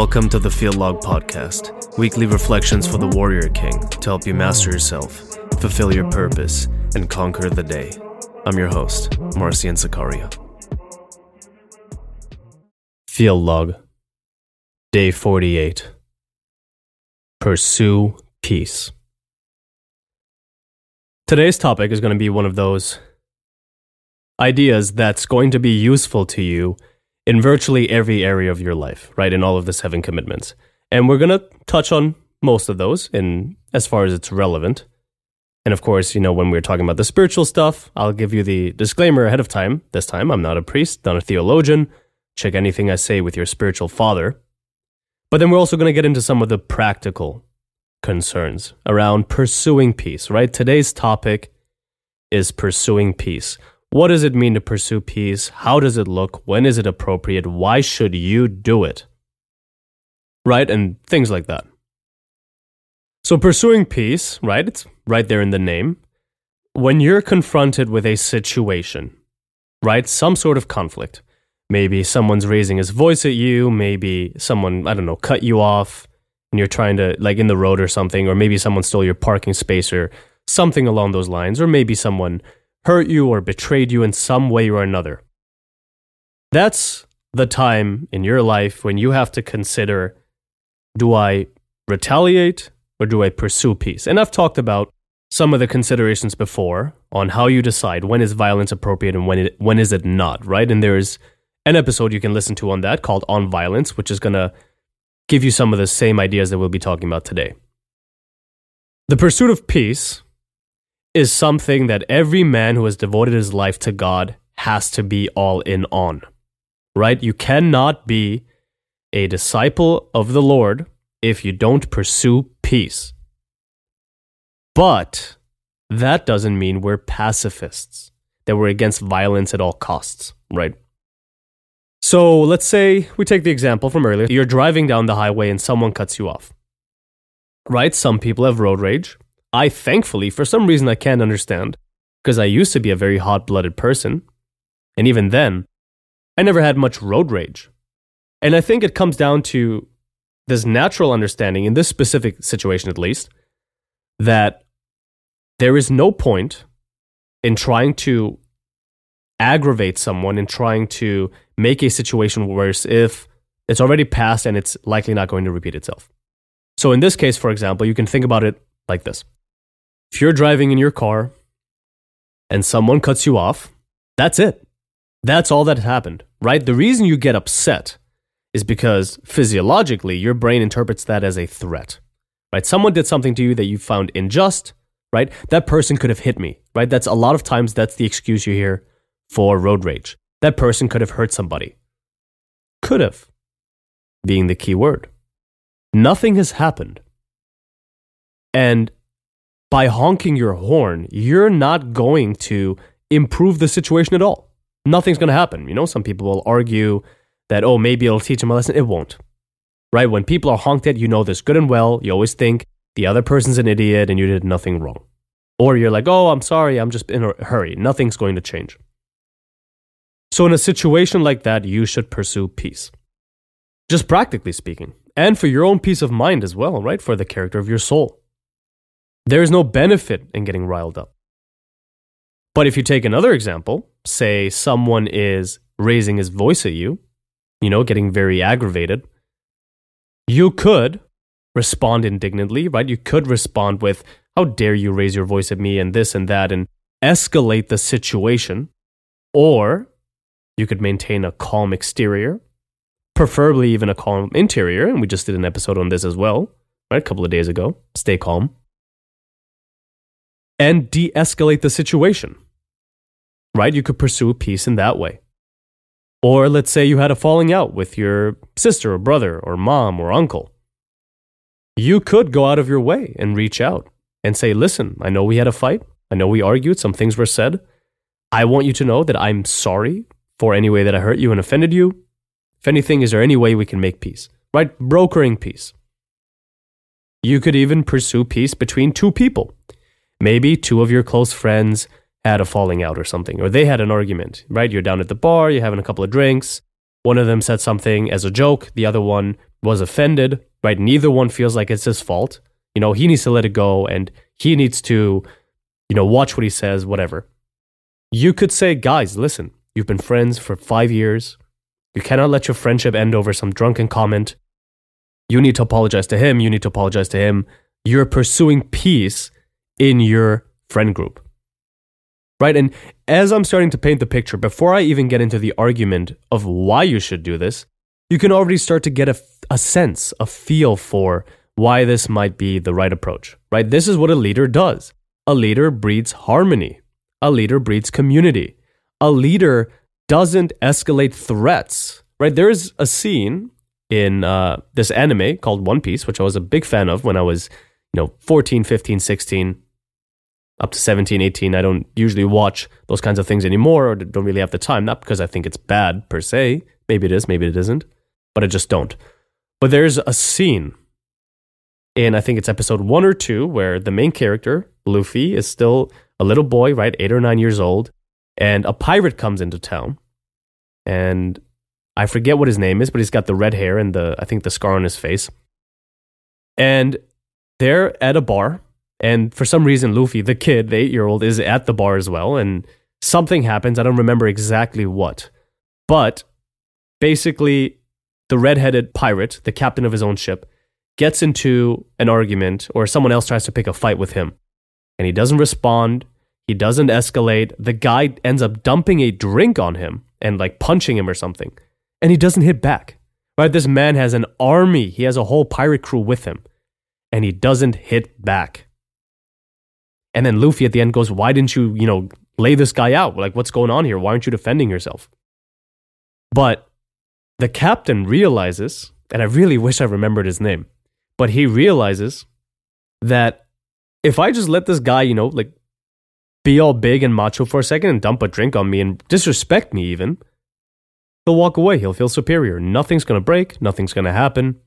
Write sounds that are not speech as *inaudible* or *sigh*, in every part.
Welcome to the Field Log Podcast, weekly reflections for the Warrior King to help you master yourself, fulfill your purpose, and conquer the day. I'm your host, Marcian Zakaria. Field Log, Day 48 Pursue Peace. Today's topic is going to be one of those ideas that's going to be useful to you in virtually every area of your life, right? In all of the seven commitments. And we're going to touch on most of those in as far as it's relevant. And of course, you know, when we're talking about the spiritual stuff, I'll give you the disclaimer ahead of time. This time, I'm not a priest, not a theologian. Check anything I say with your spiritual father. But then we're also going to get into some of the practical concerns around pursuing peace, right? Today's topic is pursuing peace. What does it mean to pursue peace? How does it look? When is it appropriate? Why should you do it? Right? And things like that. So, pursuing peace, right? It's right there in the name. When you're confronted with a situation, right? Some sort of conflict. Maybe someone's raising his voice at you. Maybe someone, I don't know, cut you off and you're trying to, like in the road or something. Or maybe someone stole your parking space or something along those lines. Or maybe someone hurt you or betrayed you in some way or another. That's the time in your life when you have to consider do I retaliate or do I pursue peace? And I've talked about some of the considerations before on how you decide when is violence appropriate and when it, when is it not, right? And there's an episode you can listen to on that called On Violence, which is going to give you some of the same ideas that we'll be talking about today. The pursuit of peace is something that every man who has devoted his life to God has to be all in on. Right? You cannot be a disciple of the Lord if you don't pursue peace. But that doesn't mean we're pacifists, that we're against violence at all costs, right? So let's say we take the example from earlier. You're driving down the highway and someone cuts you off. Right? Some people have road rage. I thankfully, for some reason I can't understand, because I used to be a very hot blooded person. And even then, I never had much road rage. And I think it comes down to this natural understanding, in this specific situation at least, that there is no point in trying to aggravate someone, in trying to make a situation worse if it's already passed and it's likely not going to repeat itself. So, in this case, for example, you can think about it like this if you're driving in your car and someone cuts you off, that's it. That's all that happened, right? The reason you get upset is because physiologically your brain interprets that as a threat, right? Someone did something to you that you found unjust, right? That person could have hit me, right? That's a lot of times that's the excuse you hear for road rage. That person could have hurt somebody. Could have, being the key word. Nothing has happened. And by honking your horn, you're not going to improve the situation at all. Nothing's going to happen. You know, some people will argue that, oh, maybe it'll teach them a lesson. It won't. Right? When people are honked at, you know this good and well. You always think the other person's an idiot and you did nothing wrong. Or you're like, oh, I'm sorry, I'm just in a hurry. Nothing's going to change. So, in a situation like that, you should pursue peace. Just practically speaking, and for your own peace of mind as well, right? For the character of your soul. There is no benefit in getting riled up. But if you take another example, say someone is raising his voice at you, you know, getting very aggravated, you could respond indignantly, right? You could respond with, How dare you raise your voice at me and this and that, and escalate the situation. Or you could maintain a calm exterior, preferably even a calm interior. And we just did an episode on this as well, right? A couple of days ago. Stay calm and de escalate the situation. Right? You could pursue peace in that way. Or let's say you had a falling out with your sister or brother or mom or uncle. You could go out of your way and reach out and say, listen, I know we had a fight. I know we argued. Some things were said. I want you to know that I'm sorry for any way that I hurt you and offended you. If anything, is there any way we can make peace? Right? Brokering peace. You could even pursue peace between two people. Maybe two of your close friends had a falling out or something, or they had an argument, right? You're down at the bar, you're having a couple of drinks. One of them said something as a joke, the other one was offended, right? Neither one feels like it's his fault. You know, he needs to let it go and he needs to, you know, watch what he says, whatever. You could say, guys, listen, you've been friends for five years. You cannot let your friendship end over some drunken comment. You need to apologize to him. You need to apologize to him. You're pursuing peace in your friend group. Right? And as I'm starting to paint the picture, before I even get into the argument of why you should do this, you can already start to get a, a sense, a feel for why this might be the right approach. Right? This is what a leader does. A leader breeds harmony. A leader breeds community. A leader doesn't escalate threats. Right? There is a scene in uh, this anime called One Piece, which I was a big fan of when I was, you know, 14, 15, 16, up to 17, 18. I don't usually watch those kinds of things anymore or don't really have the time, not because I think it's bad per se. Maybe it is, maybe it isn't, but I just don't. But there's a scene in, I think it's episode one or two, where the main character, Luffy, is still a little boy, right? Eight or nine years old. And a pirate comes into town. And I forget what his name is, but he's got the red hair and the, I think, the scar on his face. And they're at a bar and for some reason, Luffy, the kid, the eight year old, is at the bar as well. And something happens. I don't remember exactly what. But basically, the red-headed pirate, the captain of his own ship, gets into an argument or someone else tries to pick a fight with him. And he doesn't respond. He doesn't escalate. The guy ends up dumping a drink on him and like punching him or something. And he doesn't hit back. Right? This man has an army. He has a whole pirate crew with him. And he doesn't hit back. And then Luffy at the end goes, Why didn't you, you know, lay this guy out? Like, what's going on here? Why aren't you defending yourself? But the captain realizes, and I really wish I remembered his name, but he realizes that if I just let this guy, you know, like be all big and macho for a second and dump a drink on me and disrespect me even, he'll walk away. He'll feel superior. Nothing's going to break. Nothing's going to happen.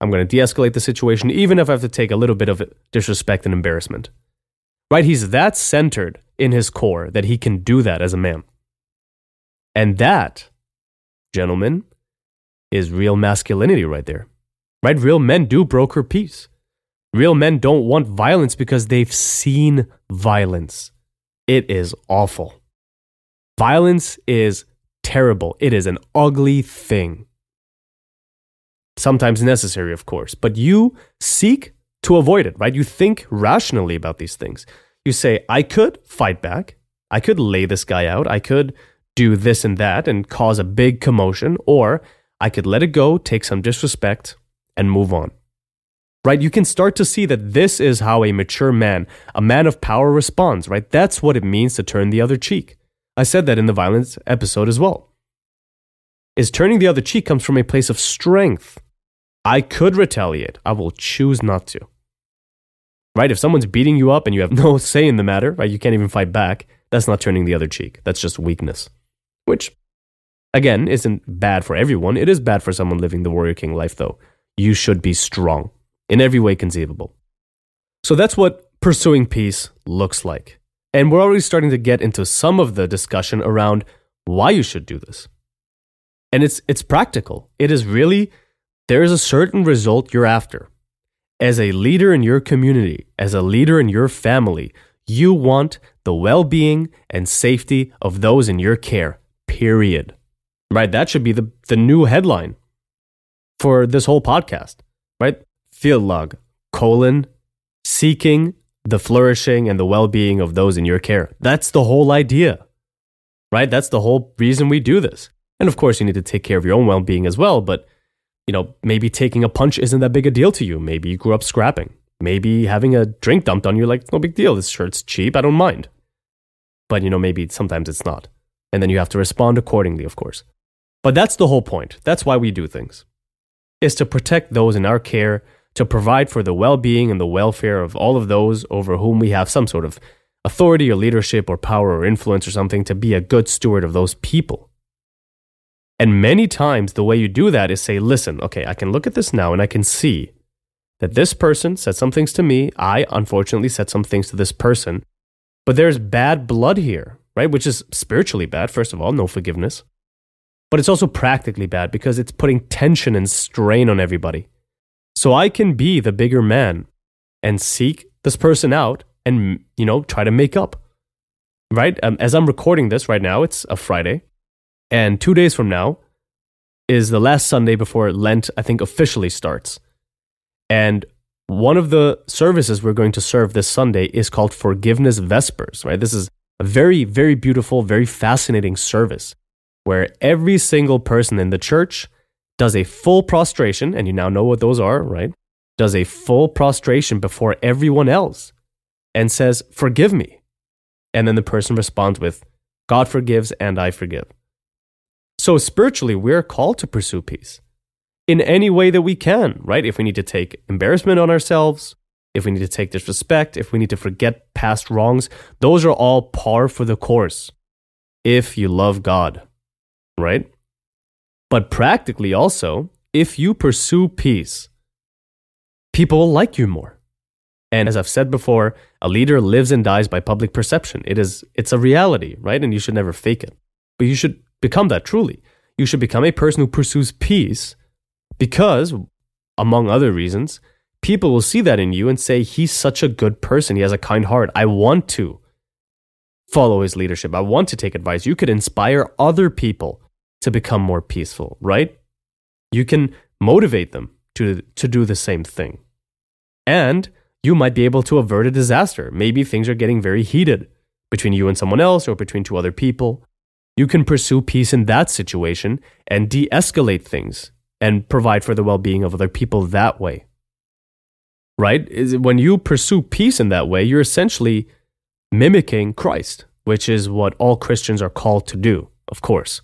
I'm going to de escalate the situation, even if I have to take a little bit of disrespect and embarrassment. Right? He's that centered in his core that he can do that as a man. And that, gentlemen, is real masculinity right there. Right? Real men do broker peace. Real men don't want violence because they've seen violence. It is awful. Violence is terrible. It is an ugly thing. Sometimes necessary, of course, but you seek to avoid it, right? You think rationally about these things. You say, I could fight back. I could lay this guy out. I could do this and that and cause a big commotion, or I could let it go, take some disrespect, and move on. Right? You can start to see that this is how a mature man, a man of power, responds, right? That's what it means to turn the other cheek. I said that in the violence episode as well. Is turning the other cheek comes from a place of strength. I could retaliate. I will choose not to right? If someone's beating you up and you have *laughs* no say in the matter, right? You can't even fight back. That's not turning the other cheek. That's just weakness, which again isn't bad for everyone. It is bad for someone living the warrior king life, though. You should be strong in every way conceivable. So that's what pursuing peace looks like. And we're already starting to get into some of the discussion around why you should do this. And it's it's practical. It is really there is a certain result you're after as a leader in your community, as a leader in your family, you want the well being and safety of those in your care, period. Right? That should be the, the new headline for this whole podcast, right? Field log, colon, seeking the flourishing and the well being of those in your care. That's the whole idea, right? That's the whole reason we do this. And of course, you need to take care of your own well being as well, but you know, maybe taking a punch isn't that big a deal to you. Maybe you grew up scrapping. Maybe having a drink dumped on you, like, no big deal. This shirt's cheap. I don't mind. But, you know, maybe sometimes it's not. And then you have to respond accordingly, of course. But that's the whole point. That's why we do things, is to protect those in our care, to provide for the well being and the welfare of all of those over whom we have some sort of authority or leadership or power or influence or something, to be a good steward of those people. And many times, the way you do that is say, listen, okay, I can look at this now and I can see that this person said some things to me. I unfortunately said some things to this person, but there's bad blood here, right? Which is spiritually bad, first of all, no forgiveness. but it's also practically bad because it's putting tension and strain on everybody. So I can be the bigger man and seek this person out and, you know, try to make up. Right? Um, as I'm recording this right now, it's a Friday. And two days from now is the last Sunday before Lent, I think, officially starts. And one of the services we're going to serve this Sunday is called Forgiveness Vespers, right? This is a very, very beautiful, very fascinating service where every single person in the church does a full prostration, and you now know what those are, right? Does a full prostration before everyone else and says, Forgive me. And then the person responds with, God forgives and I forgive. So spiritually, we're called to pursue peace in any way that we can, right? If we need to take embarrassment on ourselves, if we need to take disrespect, if we need to forget past wrongs, those are all par for the course if you love God, right? But practically also, if you pursue peace, people will like you more. And as I've said before, a leader lives and dies by public perception. It is it's a reality, right? And you should never fake it. But you should become that truly. You should become a person who pursues peace because, among other reasons, people will see that in you and say, he's such a good person. He has a kind heart. I want to follow his leadership. I want to take advice. You could inspire other people to become more peaceful, right? You can motivate them to, to do the same thing. And you might be able to avert a disaster. Maybe things are getting very heated between you and someone else or between two other people. You can pursue peace in that situation and de escalate things and provide for the well being of other people that way. Right? When you pursue peace in that way, you're essentially mimicking Christ, which is what all Christians are called to do, of course.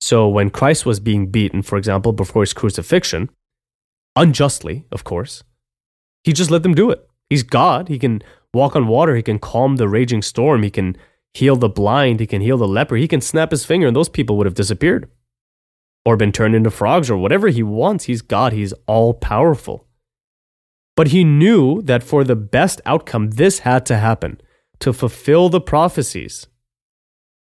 So when Christ was being beaten, for example, before his crucifixion, unjustly, of course, he just let them do it. He's God. He can walk on water. He can calm the raging storm. He can heal the blind. He can heal the leper. He can snap his finger and those people would have disappeared or been turned into frogs or whatever he wants. He's God, he's all powerful. But he knew that for the best outcome, this had to happen to fulfill the prophecies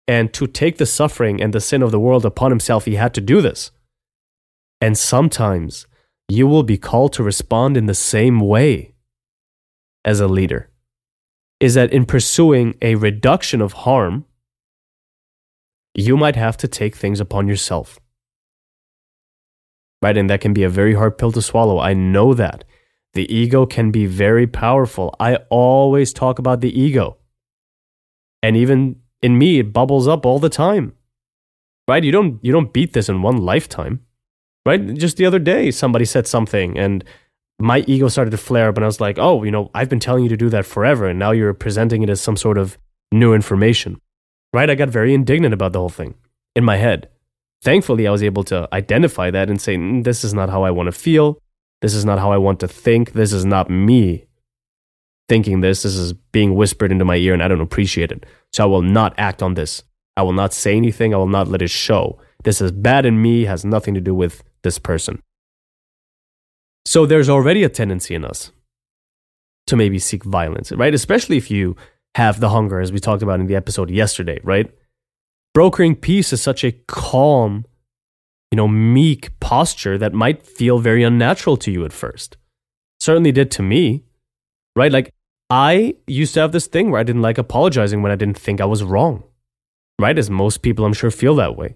and to take the suffering and the sin of the world upon himself. He had to do this. And sometimes you will be called to respond in the same way as a leader. Is that in pursuing a reduction of harm, you might have to take things upon yourself right? And that can be a very hard pill to swallow. I know that. The ego can be very powerful. I always talk about the ego. And even in me, it bubbles up all the time. Right? You don't you don't beat this in one lifetime. Right? Just the other day somebody said something and my ego started to flare up and I was like, "Oh, you know, I've been telling you to do that forever and now you're presenting it as some sort of new information." Right? I got very indignant about the whole thing in my head thankfully, I was able to identify that and say, mm, this is not how I want to feel. This is not how I want to think. This is not me thinking this. This is being whispered into my ear and I don't appreciate it. So I will not act on this. I will not say anything. I will not let it show. This is bad in me, has nothing to do with this person. So there's already a tendency in us to maybe seek violence, right? Especially if you have the hunger, as we talked about in the episode yesterday, right? brokering peace is such a calm, you know, meek posture that might feel very unnatural to you at first. Certainly did to me, right? Like, I used to have this thing where I didn't like apologizing when I didn't think I was wrong, right? As most people, I'm sure, feel that way.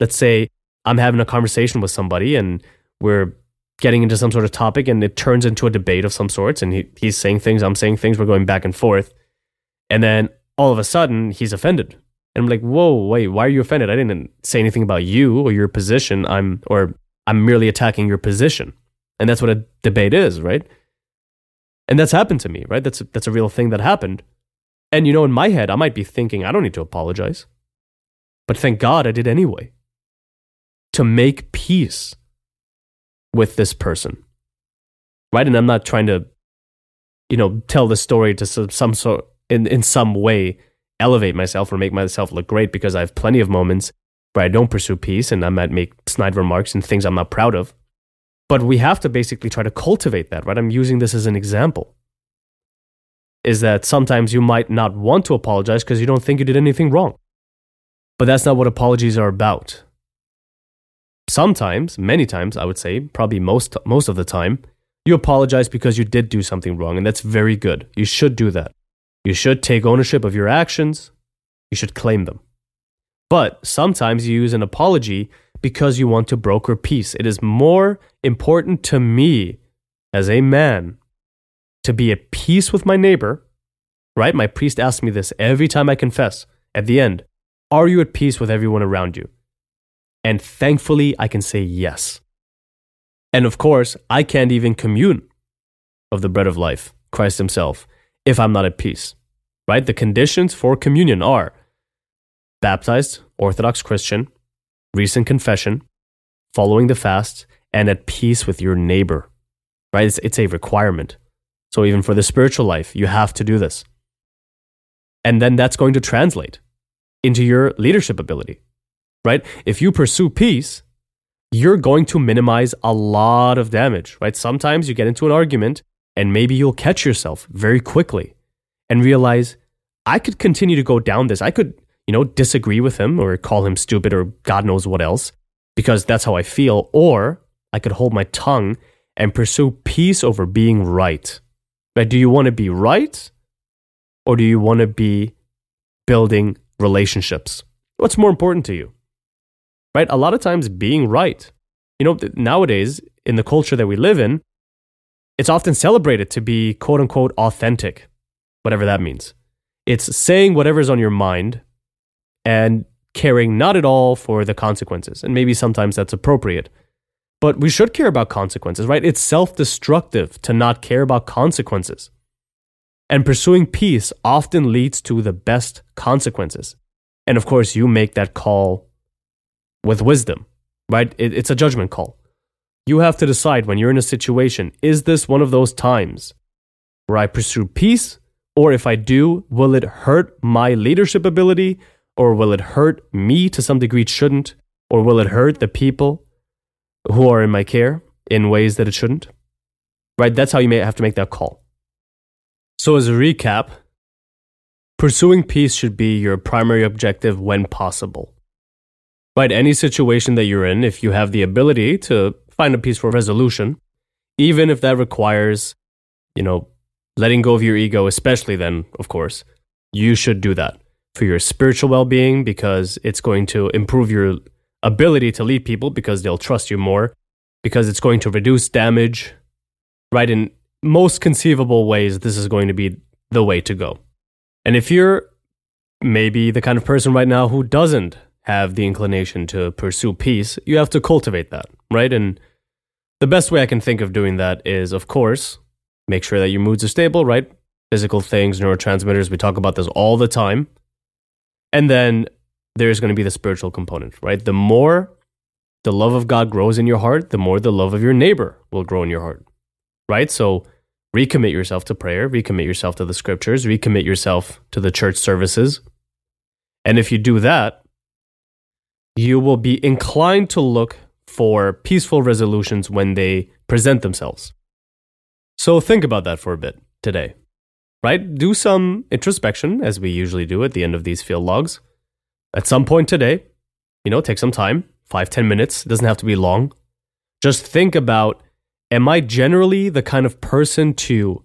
Let's say I'm having a conversation with somebody and we're getting into some sort of topic and it turns into a debate of some sorts and he, he's saying things, I'm saying things, we're going back and forth. And then all of a sudden, he's offended and I'm like, whoa, wait, why are you offended? I didn't say anything about you or your position. I'm or I'm merely attacking your position. And that's what a debate is, right? And that's happened to me, right? That's that's a real thing that happened. And you know, in my head, I might be thinking, I don't need to apologize. But thank God I did anyway. To make peace with this person. Right? And I'm not trying to, you know, tell the story to some, some sort in, in some way elevate myself or make myself look great because I have plenty of moments where I don't pursue peace and I might make snide remarks and things I'm not proud of. But we have to basically try to cultivate that, right? I'm using this as an example. Is that sometimes you might not want to apologize because you don't think you did anything wrong. But that's not what apologies are about. Sometimes, many times, I would say, probably most most of the time, you apologize because you did do something wrong, and that's very good. You should do that. You should take ownership of your actions. You should claim them. But sometimes you use an apology because you want to broker peace. It is more important to me as a man to be at peace with my neighbor, right? My priest asks me this every time I confess at the end Are you at peace with everyone around you? And thankfully, I can say yes. And of course, I can't even commune of the bread of life, Christ Himself, if I'm not at peace, right? The conditions for communion are baptized, Orthodox Christian, recent confession, following the fast, and at peace with your neighbor, right? It's, it's a requirement. So even for the spiritual life, you have to do this. And then that's going to translate into your leadership ability, right? If you pursue peace, you're going to minimize a lot of damage, right? Sometimes you get into an argument and maybe you'll catch yourself very quickly and realize I could continue to go down this. I could, you know, disagree with him or call him stupid or God knows what else because that's how I feel. Or I could hold my tongue and pursue peace over being right. Right? Do you want to be right or do you want to be building relationships? What's more important to you? Right? A lot of times being right. You know, nowadays in the culture that we live in, it's often celebrated to be quote unquote authentic, whatever that means. It's saying whatever's on your mind and caring not at all for the consequences. And maybe sometimes that's appropriate. But we should care about consequences, right? It's self destructive to not care about consequences. And pursuing peace often leads to the best consequences. And of course, you make that call with wisdom, right? It, it's a judgment call. You have to decide when you're in a situation is this one of those times where I pursue peace? Or if I do, will it hurt my leadership ability? Or will it hurt me to some degree? It shouldn't. Or will it hurt the people who are in my care in ways that it shouldn't. Right? That's how you may have to make that call. So, as a recap, pursuing peace should be your primary objective when possible. Right? Any situation that you're in, if you have the ability to find a peaceful resolution, even if that requires, you know, letting go of your ego, especially then, of course, you should do that for your spiritual well being because it's going to improve your ability to lead people because they'll trust you more, because it's going to reduce damage, right? In most conceivable ways, this is going to be the way to go. And if you're maybe the kind of person right now who doesn't have the inclination to pursue peace, you have to cultivate that, right? And the best way I can think of doing that is, of course, make sure that your moods are stable, right? Physical things, neurotransmitters, we talk about this all the time. And then there's going to be the spiritual component, right? The more the love of God grows in your heart, the more the love of your neighbor will grow in your heart, right? So recommit yourself to prayer, recommit yourself to the scriptures, recommit yourself to the church services. And if you do that, you will be inclined to look for peaceful resolutions when they present themselves. So think about that for a bit today, right? Do some introspection, as we usually do at the end of these field logs at some point today, you know, take some time, five ten minutes, it doesn't have to be long. Just think about am I generally the kind of person to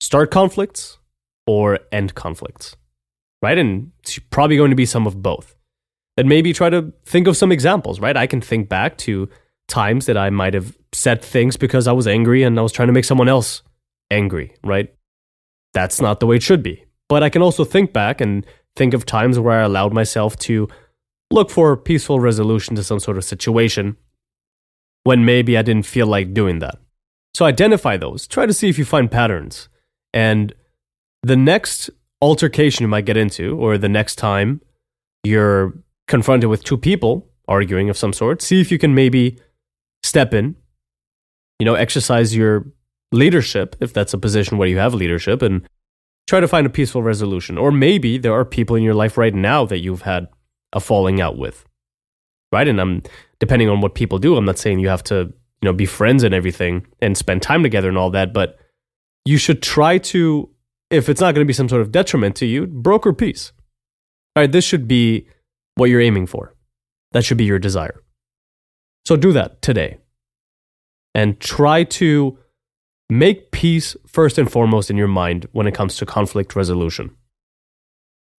start conflicts or end conflicts? Right? And it's probably going to be some of both. And maybe try to think of some examples, right? I can think back to times that I might have said things because I was angry and I was trying to make someone else angry, right? That's not the way it should be. But I can also think back and think of times where I allowed myself to look for a peaceful resolution to some sort of situation when maybe I didn't feel like doing that. So identify those. Try to see if you find patterns. And the next altercation you might get into, or the next time you're confronted with two people arguing of some sort, see if you can maybe step in, you know, exercise your leadership, if that's a position where you have leadership, and try to find a peaceful resolution. Or maybe there are people in your life right now that you've had a falling out with. Right? And I'm depending on what people do, I'm not saying you have to, you know, be friends and everything and spend time together and all that, but you should try to if it's not going to be some sort of detriment to you, broker peace. All right, this should be what you're aiming for. That should be your desire. So do that today. And try to make peace first and foremost in your mind when it comes to conflict resolution.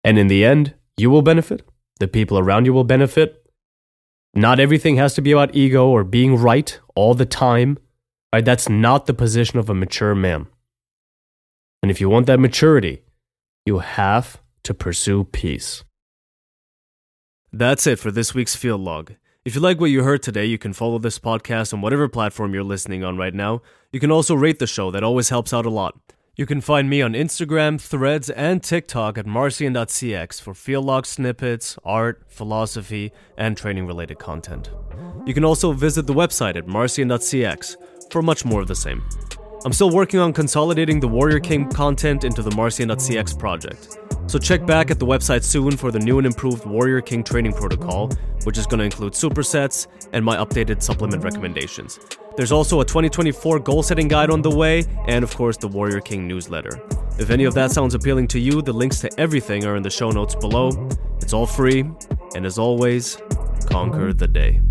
And in the end, you will benefit, the people around you will benefit. Not everything has to be about ego or being right all the time. Right? That's not the position of a mature man. And if you want that maturity, you have to pursue peace. That's it for this week's Field Log. If you like what you heard today, you can follow this podcast on whatever platform you're listening on right now. You can also rate the show, that always helps out a lot. You can find me on Instagram, Threads, and TikTok at marcian.cx for field log snippets, art, philosophy, and training related content. You can also visit the website at marcian.cx for much more of the same. I'm still working on consolidating the Warrior King content into the Marcian.cx project. So check back at the website soon for the new and improved Warrior King training protocol, which is going to include supersets and my updated supplement recommendations. There's also a 2024 goal setting guide on the way, and of course, the Warrior King newsletter. If any of that sounds appealing to you, the links to everything are in the show notes below. It's all free, and as always, conquer the day.